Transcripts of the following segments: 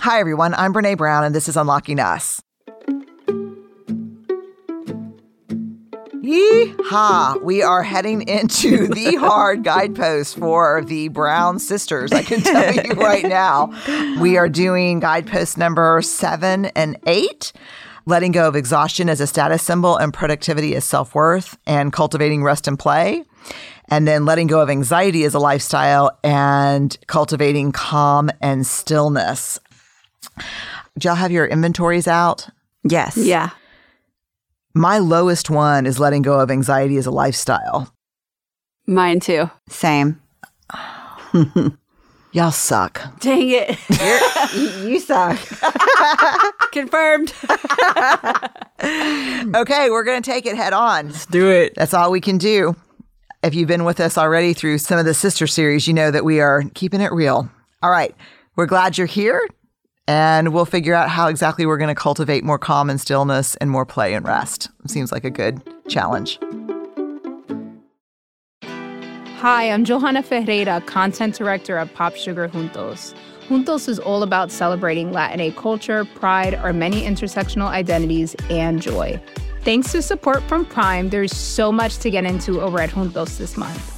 Hi, everyone. I'm Brene Brown, and this is Unlocking Us. Yeehaw! We are heading into the hard guidepost for the Brown sisters. I can tell you right now. We are doing guidepost number seven and eight letting go of exhaustion as a status symbol and productivity as self worth, and cultivating rest and play. And then letting go of anxiety as a lifestyle and cultivating calm and stillness. Do y'all have your inventories out? Yes. Yeah. My lowest one is letting go of anxiety as a lifestyle. Mine too. Same. Y'all suck. Dang it. you suck. Confirmed. Okay, we're going to take it head on. Let's do it. That's all we can do. If you've been with us already through some of the sister series, you know that we are keeping it real. All right, we're glad you're here, and we'll figure out how exactly we're going to cultivate more calm and stillness and more play and rest. Seems like a good challenge. Hi, I'm Johanna Ferreira, content director at Pop Sugar Juntos. Juntos is all about celebrating Latina culture, pride, our many intersectional identities, and joy. Thanks to support from Prime, there's so much to get into over at Juntos this month.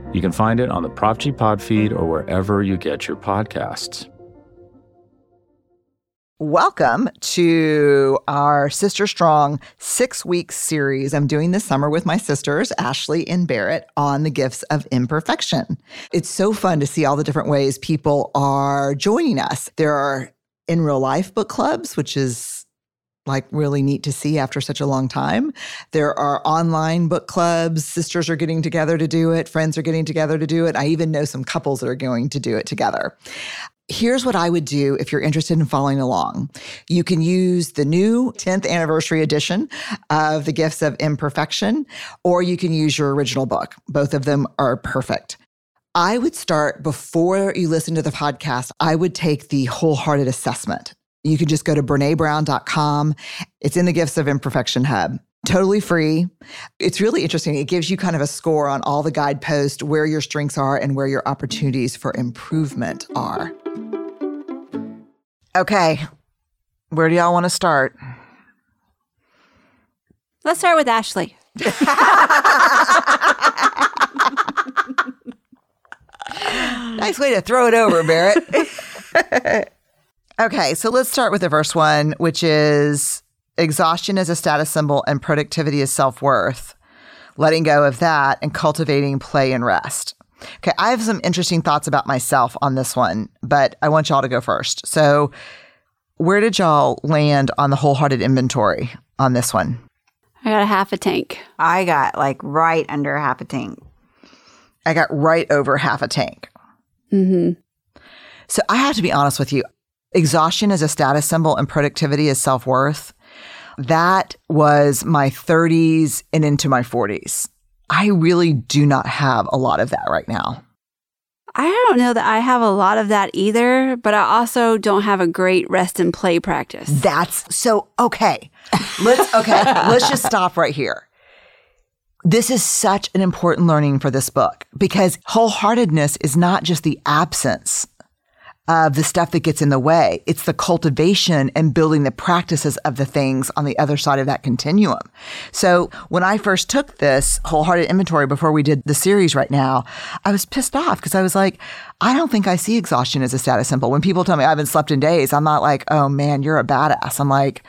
You can find it on the Prop G Pod feed or wherever you get your podcasts. Welcome to our Sister Strong six week series. I'm doing this summer with my sisters, Ashley and Barrett, on the gifts of imperfection. It's so fun to see all the different ways people are joining us. There are in real life book clubs, which is like really neat to see after such a long time. There are online book clubs. Sisters are getting together to do it. Friends are getting together to do it. I even know some couples that are going to do it together. Here's what I would do if you're interested in following along. You can use the new 10th anniversary edition of The Gifts of Imperfection, or you can use your original book. Both of them are perfect. I would start before you listen to the podcast, I would take the wholehearted assessment. You can just go to BreneBrown.com. It's in the Gifts of Imperfection Hub. Totally free. It's really interesting. It gives you kind of a score on all the guideposts, where your strengths are, and where your opportunities for improvement are. Okay. Where do y'all want to start? Let's start with Ashley. Nice way to throw it over, Barrett. okay, so let's start with the first one, which is exhaustion is a status symbol and productivity is self worth. Letting go of that and cultivating play and rest. Okay, I have some interesting thoughts about myself on this one, but I want y'all to go first. So, where did y'all land on the wholehearted inventory on this one? I got a half a tank. I got like right under half a tank. I got right over half a tank. Mm-hmm. So I have to be honest with you. Exhaustion as a status symbol and productivity as self worth. That was my 30s and into my 40s. I really do not have a lot of that right now. I don't know that I have a lot of that either, but I also don't have a great rest and play practice. That's so okay. Let's okay, let's just stop right here. This is such an important learning for this book because wholeheartedness is not just the absence of the stuff that gets in the way. It's the cultivation and building the practices of the things on the other side of that continuum. So when I first took this wholehearted inventory before we did the series right now, I was pissed off because I was like, I don't think I see exhaustion as a status symbol. When people tell me I haven't slept in days, I'm not like, oh man, you're a badass. I'm like,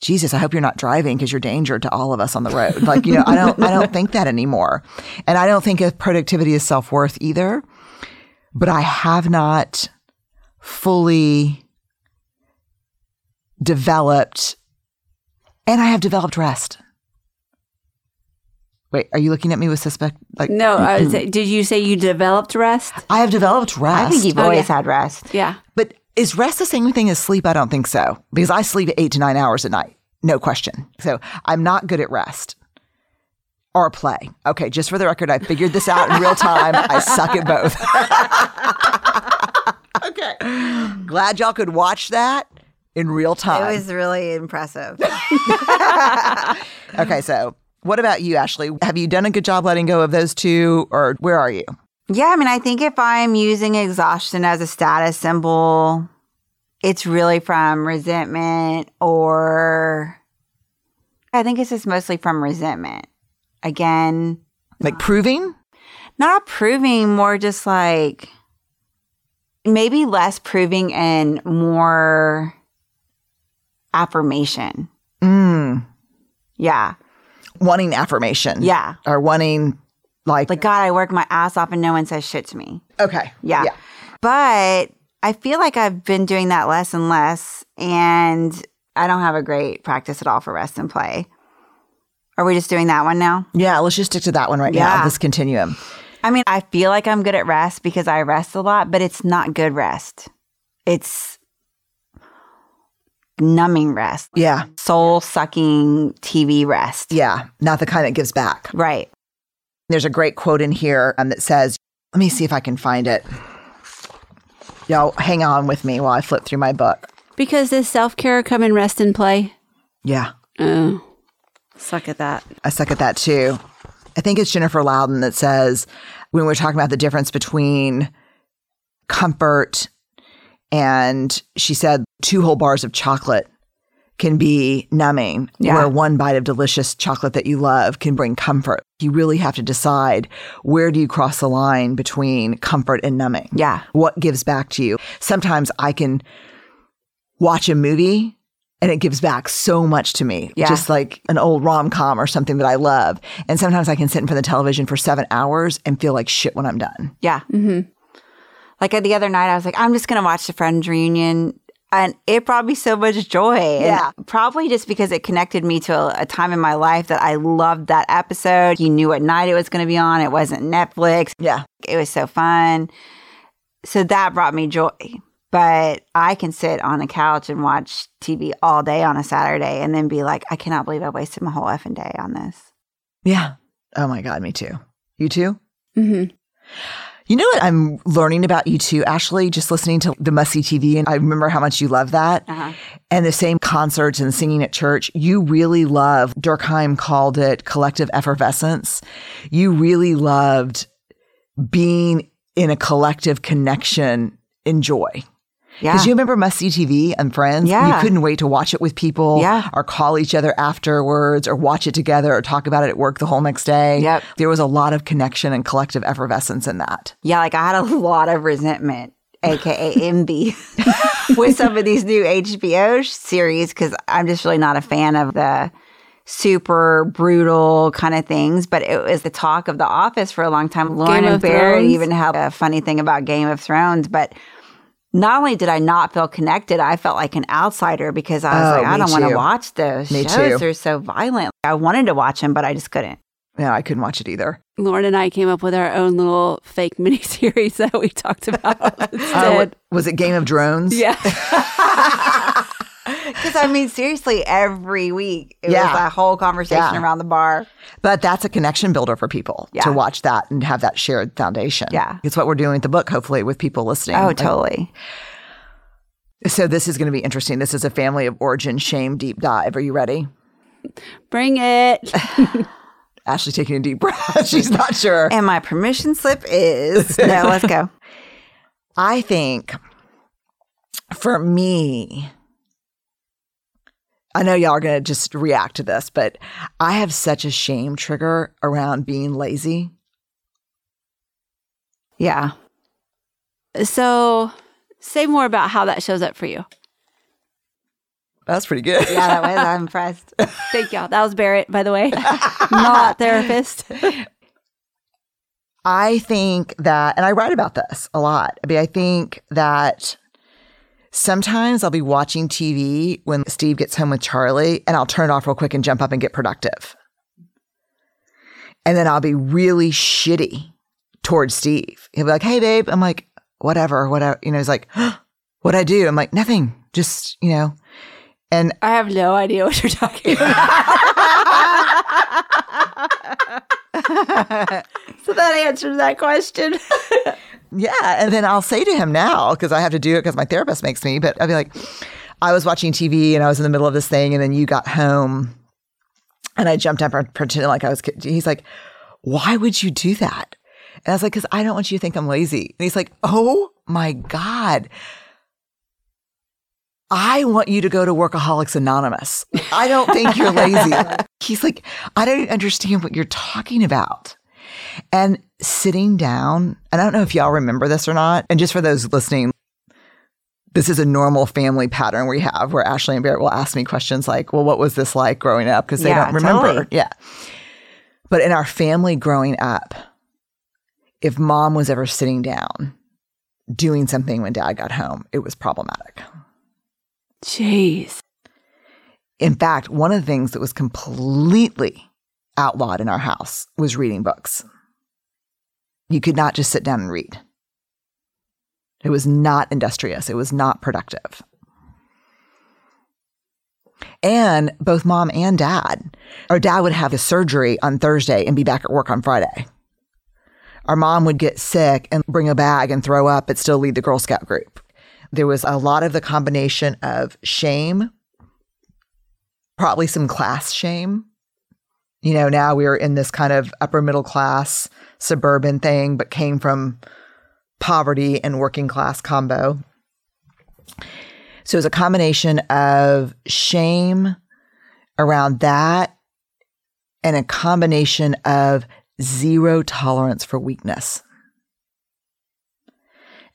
Jesus, I hope you're not driving because you're danger to all of us on the road. Like, you know, I don't, I don't think that anymore. And I don't think if productivity is self worth either, but I have not fully developed and I have developed rest. Wait, are you looking at me with suspect? Like, No, uh, I was, did you say you developed rest? I have developed rest. I think you've Oh, always yeah. had rest. Yeah. But is rest the same thing as sleep? I don't think so because I sleep eight to nine hours a night. No question. So I'm not good at rest or play. Okay, just for the record, I figured this out in real time. I suck at both. okay. Glad y'all could watch that in real time. It was really impressive. okay, so what about you, Ashley? Have you done a good job letting go of those two or where are you? Yeah, I mean, I think if I'm using exhaustion as a status symbol, it's really from resentment or I think it's just mostly from resentment. Again, Like proving? not proving, more just like maybe less proving and more affirmation. Mm. Yeah. Wanting affirmation. Yeah. Or wanting like, Like, God, I work my ass off and no one says shit to me. okay. Yeah. But I feel like I've been doing that less and less. And I don't have a great practice at all for rest and play. Are we just doing that one now? Yeah, let's just stick to that one right now, Yeah. this continuum. I mean, I feel like I'm good at rest because I rest a lot, but it's not good rest. It's numbing rest, Yeah. soul sucking TV rest. Yeah. Not the kind that gives back. Right. There's a great quote in here um, that says, let me see if I can find it. Y'all hang on with me while I flip through my book. Because does self care come in rest and play? Yeah. Oh, suck at that. I suck at that too. I think it's Jennifer Louden that says when we're talking about the difference between comfort and she said two whole bars of chocolate can be numbing, Yeah. where one bite of delicious chocolate that you love can bring comfort. You really have to decide where do you cross the line between comfort and numbing? Yeah. What gives back to you? Sometimes I can watch a movie and it gives back so much to me. Yeah. Just like an old rom com or something that I love. And sometimes I can sit in front of the television for seven hours and feel like shit when I'm done. Yeah. Mm-hmm. Like the other night, I was like, I'm just going to watch the Friends reunion. And it brought me so much joy. And Yeah. probably just because it connected me to a, a time in my life that I loved that episode. You knew what night it was going to be on. It wasn't Netflix. Yeah. It was so fun. So that brought me joy. But I can sit on a couch and watch TV all day on a Saturday and then be like, I cannot believe I wasted my whole effing day on this. Yeah. Oh my God, me too. You too? hmm You know what I'm learning about you too, Ashley, just listening to the Must See TV. And I remember how much you love that. Uh-huh. And the same concerts and singing at church. You really love, Durkheim called it collective effervescence. You really loved being in a collective connection in joy. Yeah. Because you remember Must See TV and Friends? Yeah. You couldn't wait to watch it with people Yeah. or call each other afterwards or watch it together or talk about it at work the whole next day. Yep. There was a lot of connection and collective effervescence in that. Yeah, like I had a lot of resentment, aka envy, with some of these new HBO series because I'm just really not a fan of the super brutal kind of things. But it was the talk of The Office for a long time. Lauren and Thrones. even had a funny thing about Game of Thrones, but. Not only did I not feel connected, I felt like an outsider because I was Oh, like, I don't want to watch those Me shows. too. They're so violent. I wanted to watch them, but I just couldn't. Yeah, I couldn't watch it either. Lauren and I came up with our own little fake mini series that we talked about Uh, what- was it Game of Drones? yeah. Because I mean, seriously, every week it Yeah. was a whole conversation Yeah. around the bar. But that's a connection builder for people Yeah. to watch that and have that shared foundation. Yeah. It's what we're doing with the book, hopefully, with people listening. Oh, Like, totally. So this is going to be interesting. This is a family of origin shame deep dive. Are you ready? Bring it. Ashley taking a deep breath. She's not sure. And my permission slip is no. Let's go. I think for me, I know y'all are going to just react to this, but I have such a shame trigger around being lazy. Yeah. So, say more about how that shows up for you. That's pretty good. Yeah, that was. I'm impressed. Thank y'all. That was Barrett, by the way, not therapist. I think that, and I write about this a lot. I mean, I think that sometimes I'll be watching TV when Steve gets home with Charlie and I'll turn it off real quick and jump up and get productive. And then I'll be really shitty towards Steve. He'll be like, hey, babe. I'm like, whatever, whatever. You know, he's like, what'd I do? I'm like, nothing. Just, you know. And I have no idea what you're talking about. so that answers that question. Yeah. And then I'll say to him now, because I have to do it because my therapist makes me, but I'll be like, I was watching TV and I was in the middle of this thing, and then you got home and I jumped up and pretended like I was, he's like, why would you do that? And I was like, because I don't want you to think I'm lazy. And he's like, oh my God. I want you to go to Workaholics Anonymous. I don't think you're lazy. he's like, I don't understand what you're talking about. And sitting down, and I don't know if y'all remember this or not. And just for those listening, this is a normal family pattern we have where Ashley and Barrett will ask me questions like, well, what was this like growing up? Because they Yeah, don't remember. totally. Yeah. But in our family growing up, if mom was ever sitting down doing something when dad got home, it was problematic. Jeez. In fact, one of the things that was completely outlawed in our house was reading books. You could not just sit down and read. It was not industrious. It was not productive. And both mom and dad, our dad would have a surgery on Thursday and be back at work on Friday. Our mom would get sick and bring a bag and throw up, but still lead the Girl Scout group. There was a lot of the combination of shame, probably some class shame. You know, now we are in this kind of upper middle class suburban thing, but came from poverty and working class combo. So it was a combination of shame around that and a combination of zero tolerance for weakness.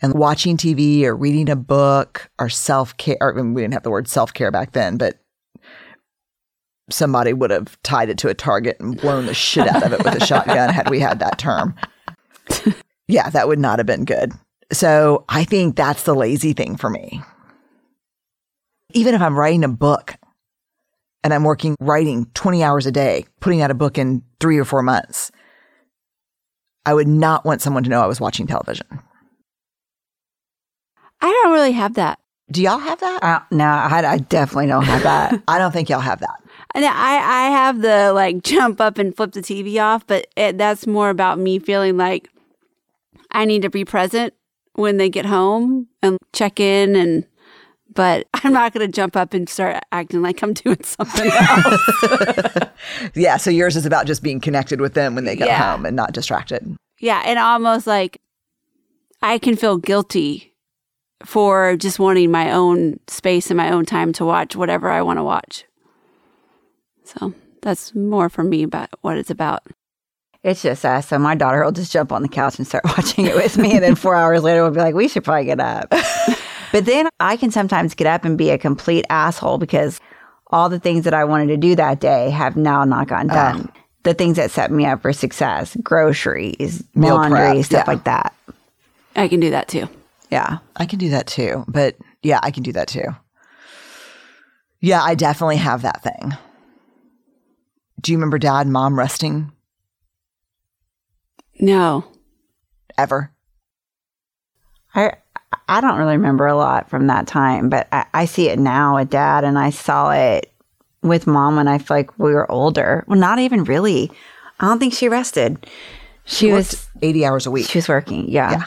And watching TV or reading a book or self care, we didn't have the word self care back then, but somebody would have tied it to a target and blown the shit out of it with a shotgun had we had that term. yeah, that would not have been good. So I think that's the lazy thing for me. Even if I'm writing a book and I'm working, writing 20 hours a day, putting out a book in three or four months, I would not want someone to know I was watching television. I don't really have that. Do y'all have that? Uh, no, I, I definitely don't have that. I don't think y'all have that. And I, I have the like jump up and flip the TV off, but it, that's more about me feeling like I need to be present when they get home and check in and but I'm not going to jump up and start acting like I'm doing something else. Yeah, so yours is about just being connected with them when they get Yeah. home and not distracted. yeah, and almost like I can feel guilty for just wanting my own space and my own time to watch whatever I want to watch. So that's more for me about what it's about. It's just us. So my daughter will just jump on the couch and start watching it with me. And then four hours later, we'll be like, we should probably get up. but then I can sometimes get up and be a complete asshole because all the things that I wanted to do that day have now not gotten done. The things that set me up for success, groceries, Meal laundry, prep, stuff yeah. like that. I can do that too. Yeah. I can do that too. But yeah, I can do that too. Yeah, I definitely have that thing. Do you remember dad and mom resting No. ever? I I don't really remember a lot from that time, but I, I see it now with dad, and I saw it with mom when I feel like we were older. Well, not even really. I don't think she rested. She, was 80 hours a week. she was working. Yeah. Yeah.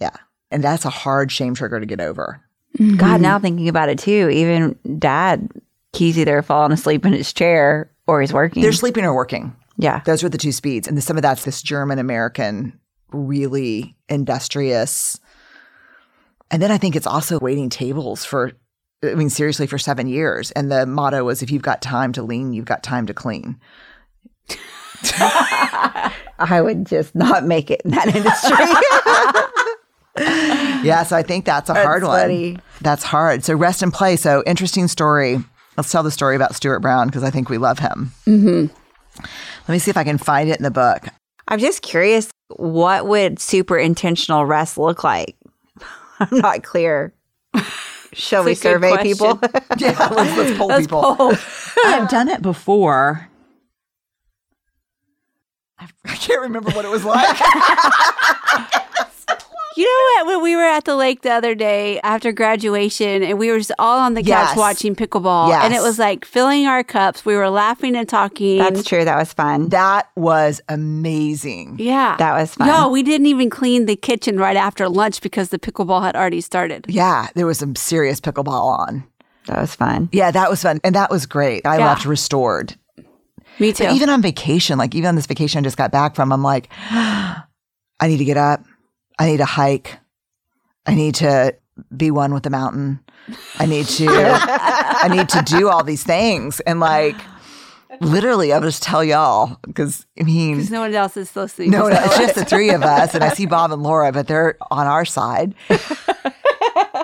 Yeah. And that's a hard shame trigger to get over. God, mm-hmm. now thinking about it too, even dad, he's either falling asleep in his chair or he's working. They're sleeping or working. yeah. Those are the two speeds. And some of that's this German American, really industrious, And then I think it's also waiting tables for, I mean, seriously, for seven years. And the motto was if you've got time to lean, you've got time to clean. I would just not make it in that industry. Yeah, so I think that's a hard one. That's hard. So rest and play. So interesting story. Let's tell the story about Stuart Brown because I think we love him. Mm-hmm. Let me see if I can find it in the book. I'm just curious, what would super intentional rest look like? I'm not clear. Shall we survey people? Yeah, let's, let's pull Let's people. pull. I've done it before. I can't remember what it was like. You know what? When we were at the lake the other day after graduation, and we were just all on the couch Yes. watching pickleball, and it was like filling our cups. We were laughing and talking. That's true. That was fun. that was amazing. yeah, That was fun. No, we didn't even clean the kitchen right after lunch because the pickleball had already started. Yeah, there was some serious pickleball on. That was fun. Yeah, that was fun. And that was great. I Yeah. left restored. Me too. But even on vacation, like even on this vacation I just got back from, I'm like, I need to get up. I need to hike. I need to be one with the mountain. I need to I need to do all these things. And like literally I'll just tell y'all because I mean because no one else is listening. no, no, it's just the three of us, and I see Bob and Laura, but they're on our side.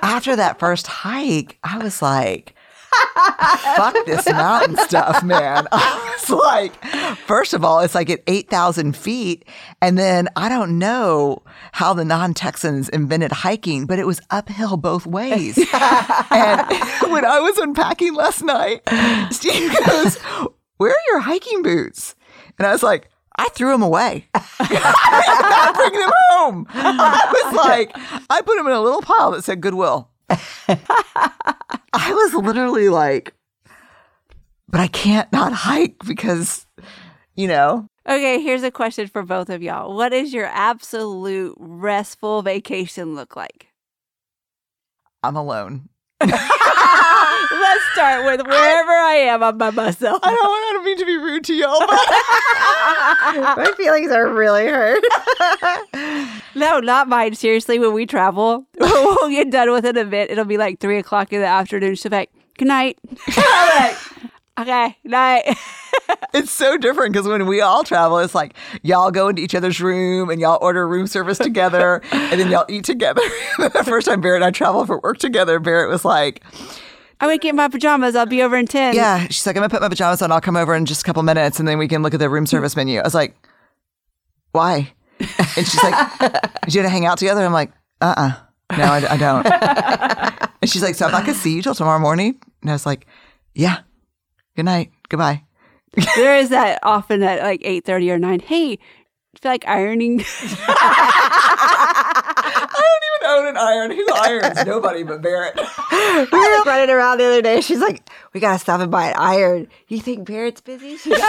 After that first hike, I was like, fuck this mountain stuff, man. I was like, first of all, it's like at 8,000 feet. And then I don't know how the non Texans invented hiking, but it was uphill both ways. and when I was unpacking last night, Steve goes, Where are your hiking boots? And I was like, I threw them away. I'm not bringing them home. I was like, I put them in a little pile that said Goodwill. I was literally like, but I can't not hike because, you know, Okay, here's a question for both of y'all. What does your absolute restful vacation look like? I'm alone. Let's start with wherever I am, I'm by myself. I don't, I don't mean to be rude to y'all, but My feelings are really hurt. No, not mine. Seriously, when we travel, we'll get done with it a event. It'll be like three o'clock in the afternoon. She'll be like, "Good night." Like, okay, night. it's so different because when we all travel, it's like y'all go into each other's room and y'all order room service together and then y'all eat together. the first time Barrett and I traveled for work together, Barrett was like, I'm gonna get my pajamas. I'll be over in ten. Yeah, she's like, I'm gonna put my pajamas on. I'll come over in just a couple minutes, and then we can look at the room service menu. I was like, why? And she's like, did you want to hang out together? I'm like, uh, uh no, I, I don't. and she's like, so if I'm not gonna see you till tomorrow morning. And I was like, yeah, good night, goodbye. there is that often at like eight thirty or nine. Hey, feel like ironing? I don't even own an iron. Who irons? Nobody but Barrett. we were running around the other day. She's like, we got to stop and buy an iron. You think Barrett's busy? She's like,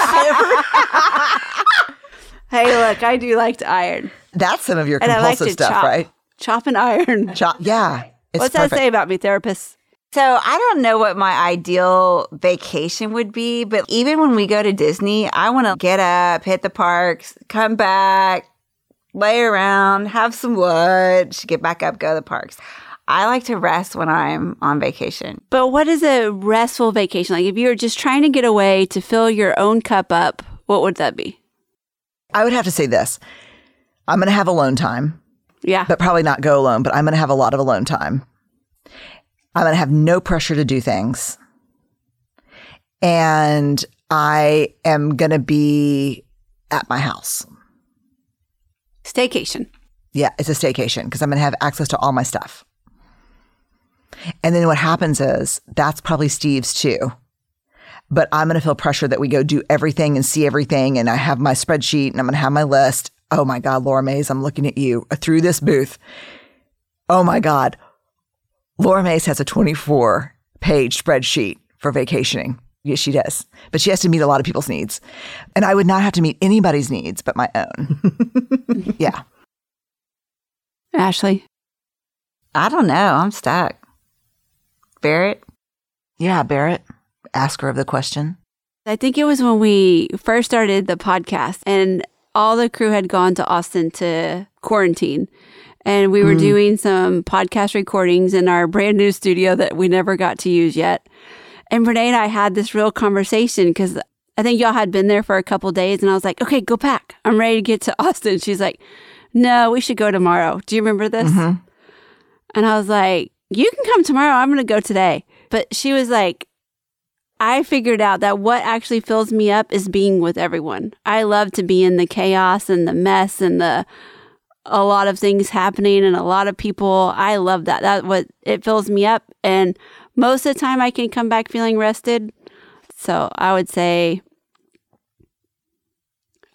hey, look, I do like to iron, That's some of your and I like compulsive to stuff, chop, right? chop and iron. Chop. Yeah. It's What's perfect. that say about me, therapist? So I don't know what my ideal vacation would be, but even when we go to Disney, I want to get up, hit the parks, come back, lay around, have some lunch, get back up, go to the parks. I like to rest when I'm on vacation. But what is a restful vacation like? If you were just trying to get away to fill your own cup up, what would that be? I would have to say this. I'm going to have alone time. Yeah. but probably not go alone, but I'm going to have a lot of alone time. I'm going to have no pressure to do things. And I am going to be at my house. Staycation. Yeah, it's a staycation because I'm going to have access to all my stuff. And then what happens is that's probably Steve's too. But I'm going to feel pressure that we go do everything and see everything. And I have my spreadsheet and I'm going to have my list. Oh my God, Laura Mayes, I'm looking at you through this booth. Oh my God. Laura Mayes has a 24 page spreadsheet for vacationing. Yes, she does. But she has to meet a lot of people's needs. And I would not have to meet anybody's needs but my own. yeah. Ashley. I don't know. I'm stuck. Barrett? Yeah, Barrett, ask her of the question. I think it was when we first started the podcast and all the crew had gone to Austin to quarantine. and we were hmm. doing some podcast recordings in our brand new studio that we never got to use yet. And Renee and I had this real conversation because I think y'all had been there for a couple days, and I was like, "Okay, go pack. I'm ready to get to Austin." She's like, "No, we should go tomorrow." Do you remember this? Mm-hmm. And I was like, "You can come tomorrow. I'm going to go today." But she was like, I figured out that what actually fills me up is being with everyone. I love to be in the chaos and the mess and the a lot of things happening and a lot of people. I love that. That what it fills me up and most of the time I can come back feeling rested. So, I would say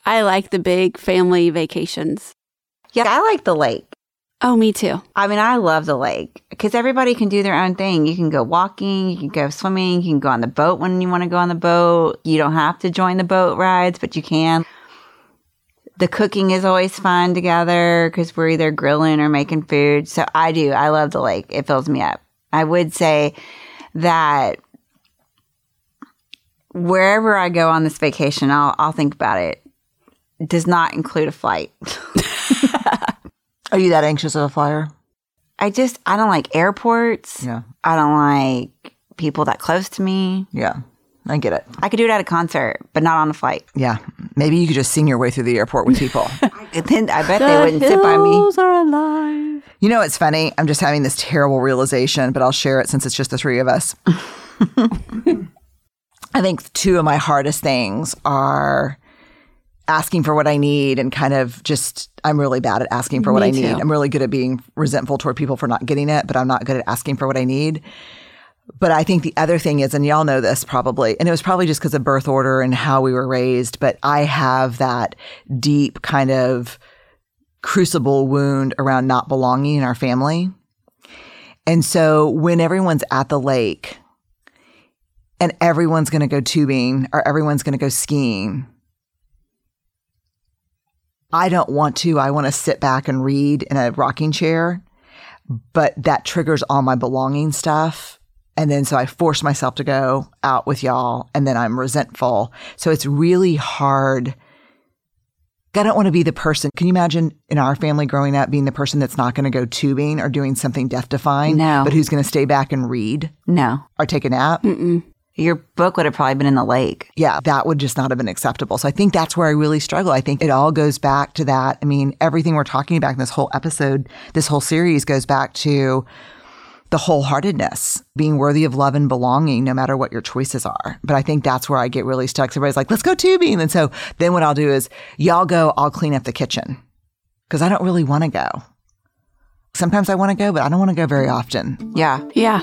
I like the big family vacations. Yeah, I like the lake. Oh, me too. I mean, I love the lake because everybody can do their own thing. You can go walking, you can go swimming, you can go on the boat when you want to go on the boat. You don't have to join the boat rides, but you can. The cooking is always fun together because we're either grilling or making food. So I do. I love the lake. It fills me up. I would say that wherever I go on this vacation, I'll, I'll think about it. It does not include a flight. Are you that anxious of a flyer? I just I don't like airports. Yeah. I don't like people that close to me. Yeah. I get it. I could do it at a concert, but not on a flight. Yeah. Maybe you could just sing your way through the airport with people. Then I bet they wouldn't sit by me. are alive. you know, it's funny. I'm just having this terrible realization, but I'll share it since it's just the three of us. I think two of my hardest things are asking for what I need and kind of just, I'm really bad at asking for what Me I need. I'm really good at being resentful toward people for not getting it, but I'm not good at asking for what I need. But I think the other thing is, and y'all know this probably, and it was probably just because of birth order and how we were raised, but I have that deep kind of crucible wound around not belonging in our family. And so when everyone's at the lake and everyone's going to go tubing or everyone's going to go skiing, I don't want to. I want to sit back and read in a rocking chair, but that triggers all my belonging stuff. And then so I force myself to go out with y'all and then I'm resentful. So it's really hard. I don't want to be the person. Can you imagine in our family growing up being the person that's not going to go tubing or doing something death defying, No. but who's going to stay back and read No. or take a nap? Mm-mm. Your book would have probably been in the lake. yeah, that would just not have been acceptable. So I think that's where I really struggle. I think it all goes back to that. I mean, everything we're talking about in this whole episode, this whole series goes back to the wholeheartedness, being worthy of love and belonging, no matter what your choices are. But I think that's where I get really stuck. So everybody's like, let's go tubing. And so then what I'll do is, y'all go, I'll clean up the kitchen because I don't really want to go. Sometimes I want to go, but I don't want to go very often. Yeah. Yeah.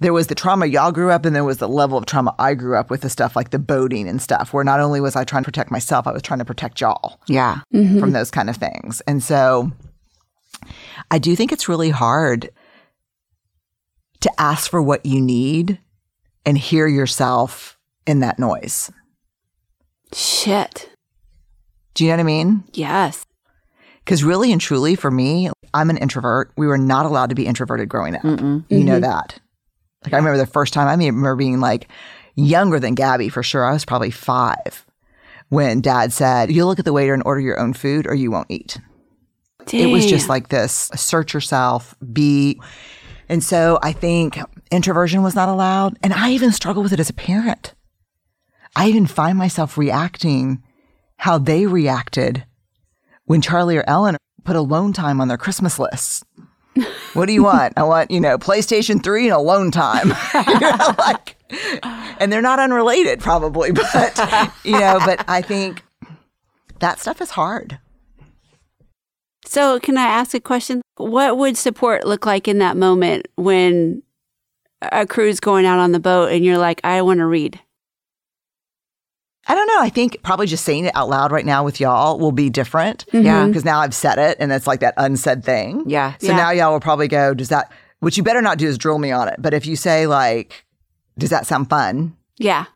There was the trauma y'all grew up and there was the level of trauma I grew up with the stuff like the boating and stuff where not only was I trying to protect myself, I was trying to protect y'all Yeah. Mm-hmm. from those kind of things. And so I do think it's really hard to ask for what you need and hear yourself in that noise. Shit. Do you know what I mean? Yes. Because really and truly, for me, I'm an introvert. We were not allowed to be introverted growing up. You know mm-hmm. that. Like, I remember the first time, I mean, I remember being like younger than Gabby for sure. I was probably five when dad said, You look at the waiter and order your own food or you won't eat. It was just like this search yourself, be. And so I think introversion was not allowed. And I even struggle with it as a parent. I even find myself reacting how they reacted when Charlie or Ellen put alone time on their Christmas lists. What do you want? I want, you know, PlayStation 3 and alone time. you know, like, and they're not unrelated, probably, but, you know, but I think that stuff is hard. So, can I ask a question? What would support look like in that moment when a crew's going out on the boat and you're like, I want to read? I don't know. I think probably just saying it out loud right now with y'all will be different. Mm-hmm. Yeah. Because now I've said it and it's like that unsaid thing. Yeah. So Yeah. now y'all will probably go, does that, what you better not do is drill me on it. But if you say, like, does that sound fun? Yeah.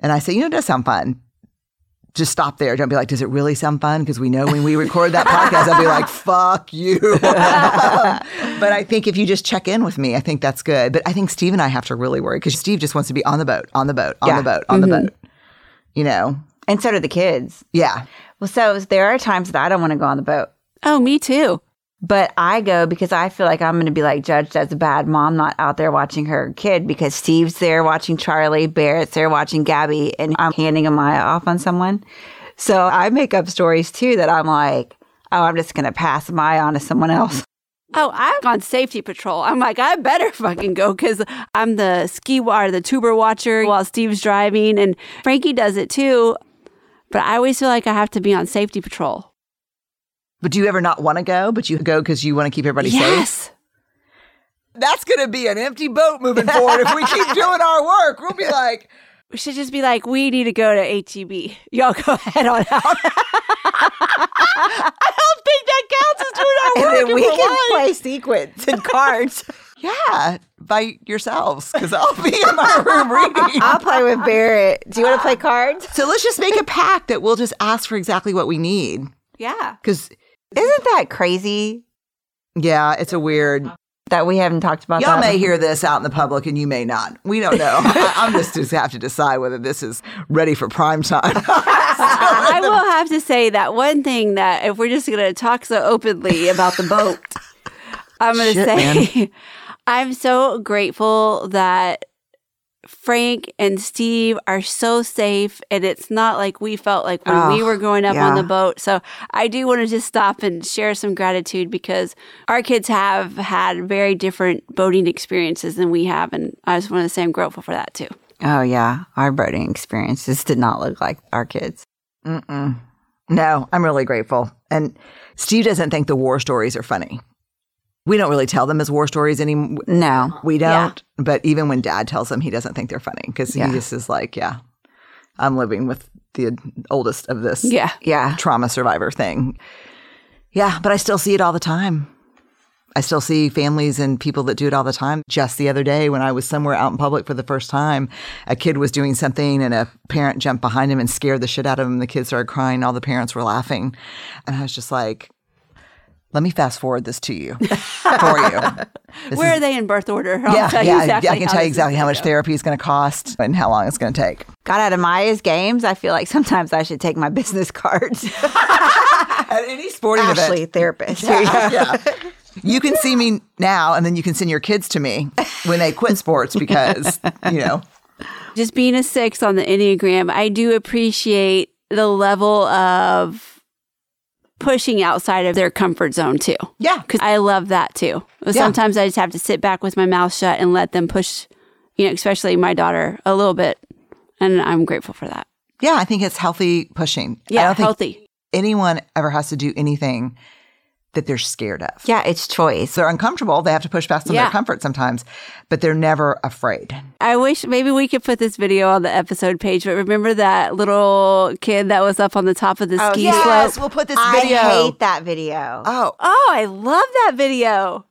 And I say, you know, it does sound fun. Just stop there. Don't be like, does it really sound fun? Because we know when we record that podcast, I'll be like, fuck you. but I think if you just check in with me, I think that's good. But I think Steve and I have to really worry because Steve just wants to be on the boat, on the boat, on Yeah. the boat, on the mm-hmm. boat. You know? And so do the kids. Yeah. Well, so there are times that I don't want to go on the boat. Oh, me too. But I go because I feel like I'm going to be like judged as a bad mom, not out there watching her kid because Steve's there watching Charlie, Barrett's there watching Gabby, and I'm handing Amaya off on someone. So I make up stories too that I'm like, oh, I'm just going to pass Amaya on to someone else. Oh, I'm on safety patrol. I'm like, I better fucking go because I'm the ski or the tuber watcher while Steve's driving, and Frankie does it too. But I always feel like I have to be on safety patrol. But do you ever not want to go, but you go because you want to keep everybody safe? yes. That's going to be an empty boat moving forward if we keep doing our work. We'll be like, We should just be like, we need to go to HEB. Y'all go ahead on out. I don't think that counts as doing our And work. then we can life. play sequence and cards. yeah, by yourselves because I'll be in my room reading. I'll play with Barrett. Do you want to play cards? So let's just make a pact that we'll just ask for exactly what we need. Yeah. Because, Isn't that crazy yeah, it's a weird. That we haven't talked about Y'all may hear this out in the public and you may not. We don't know. I, I'm just just have to decide whether this is ready for prime time. I will have to say that one thing that if we're just going to talk so openly about the boat, I'm going to say I'm so grateful that Frank and Steve are so safe and it's not like we felt like when we Oh, were growing up on the boat. So I do want to just stop and share some gratitude because our kids have had very different boating experiences than we have and I just want to say I'm grateful for that too. Oh, yeah. Our boating experiences did not look like our kids. Mm-mm. No, I'm really grateful. And Steve doesn't think the war stories are funny. We don't really tell them as war stories anymore. No. We don't. But even when dad tells them, he doesn't think they're funny because Yeah. he just is like, yeah, I'm living with the oldest of this Yeah. Yeah. trauma survivor thing. Yeah, but I still see it all the time. I still see families and people that do it all the time. Just the other day, when I was somewhere out in public for the first time, a kid was doing something and a parent jumped behind him and scared the shit out of him. The kid started crying. All the parents were laughing. And I was just like, let me fast forward this to you for you. This Where is- are they in birth order? I'll yeah, tell you yeah, exactly I can tell you exactly how much go. therapy is going to cost and how long it's going to take. Got out of Maya's games. I feel like sometimes I should take my business cards. At any sporting Ashley, therapist. Yeah, yeah. You can see me now, and then you can send your kids to me when they quit sports because, you know, just being a six on the Enneagram, I do appreciate the level of pushing outside of their comfort zone too. yeah. Because I love that too. Sometimes I just have to sit back with my mouth shut and let them push, you know, especially my daughter a little bit. And I'm grateful for that. Yeah, I think it's healthy pushing. Yeah, healthy. anyone ever has to do anything that they're scared of. Yeah, it's choice. They're uncomfortable. They have to push past some of their comfort sometimes, but they're never afraid. I wish maybe we could put this video on the episode page, but remember that little kid that was up on the top of the Oh, ski yes. slope? we'll put this video. I hate that video. Oh, Oh, I love that video.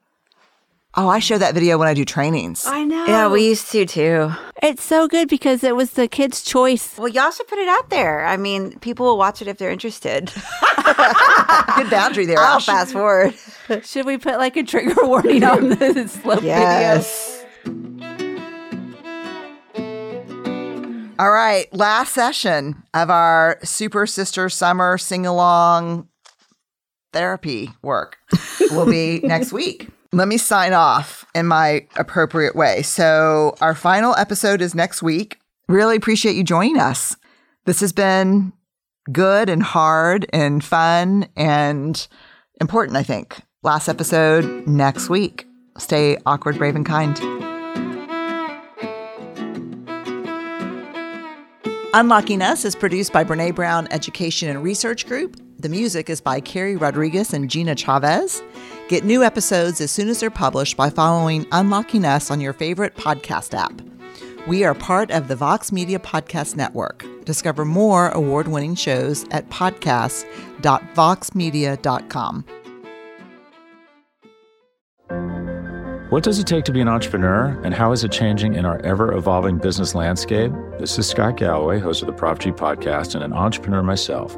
Oh, I show that video when I do trainings. I know. yeah, we used to too. It's so good because it was the kid's choice. Well, y'all should put it out there. I mean, people will watch it if they're interested. Good boundary there. I'll Ash. fast forward. Should we put like a trigger warning on the slope Yes. All right, last session of our Super Sister Summer sing along therapy work will be next week. Let me sign off in my appropriate way. So, our final episode is next week. Really appreciate you joining us. This has been good and hard and fun and important, I think. Last episode next week. Stay awkward, brave, and kind. Unlocking Us is produced by Brene Brown Education and Research Group. The music is by Carrie Rodriguez and Gina Chavez. Get new episodes as soon as they're published by following Unlocking Us on your favorite podcast app. We are part of the Vox Media Podcast Network. Discover more award winning shows at podcast.voxmedia.com. What does it take to be an entrepreneur, and how is it changing in our ever evolving business landscape? This is Scott Galloway, host of the Prop G podcast, and an entrepreneur myself.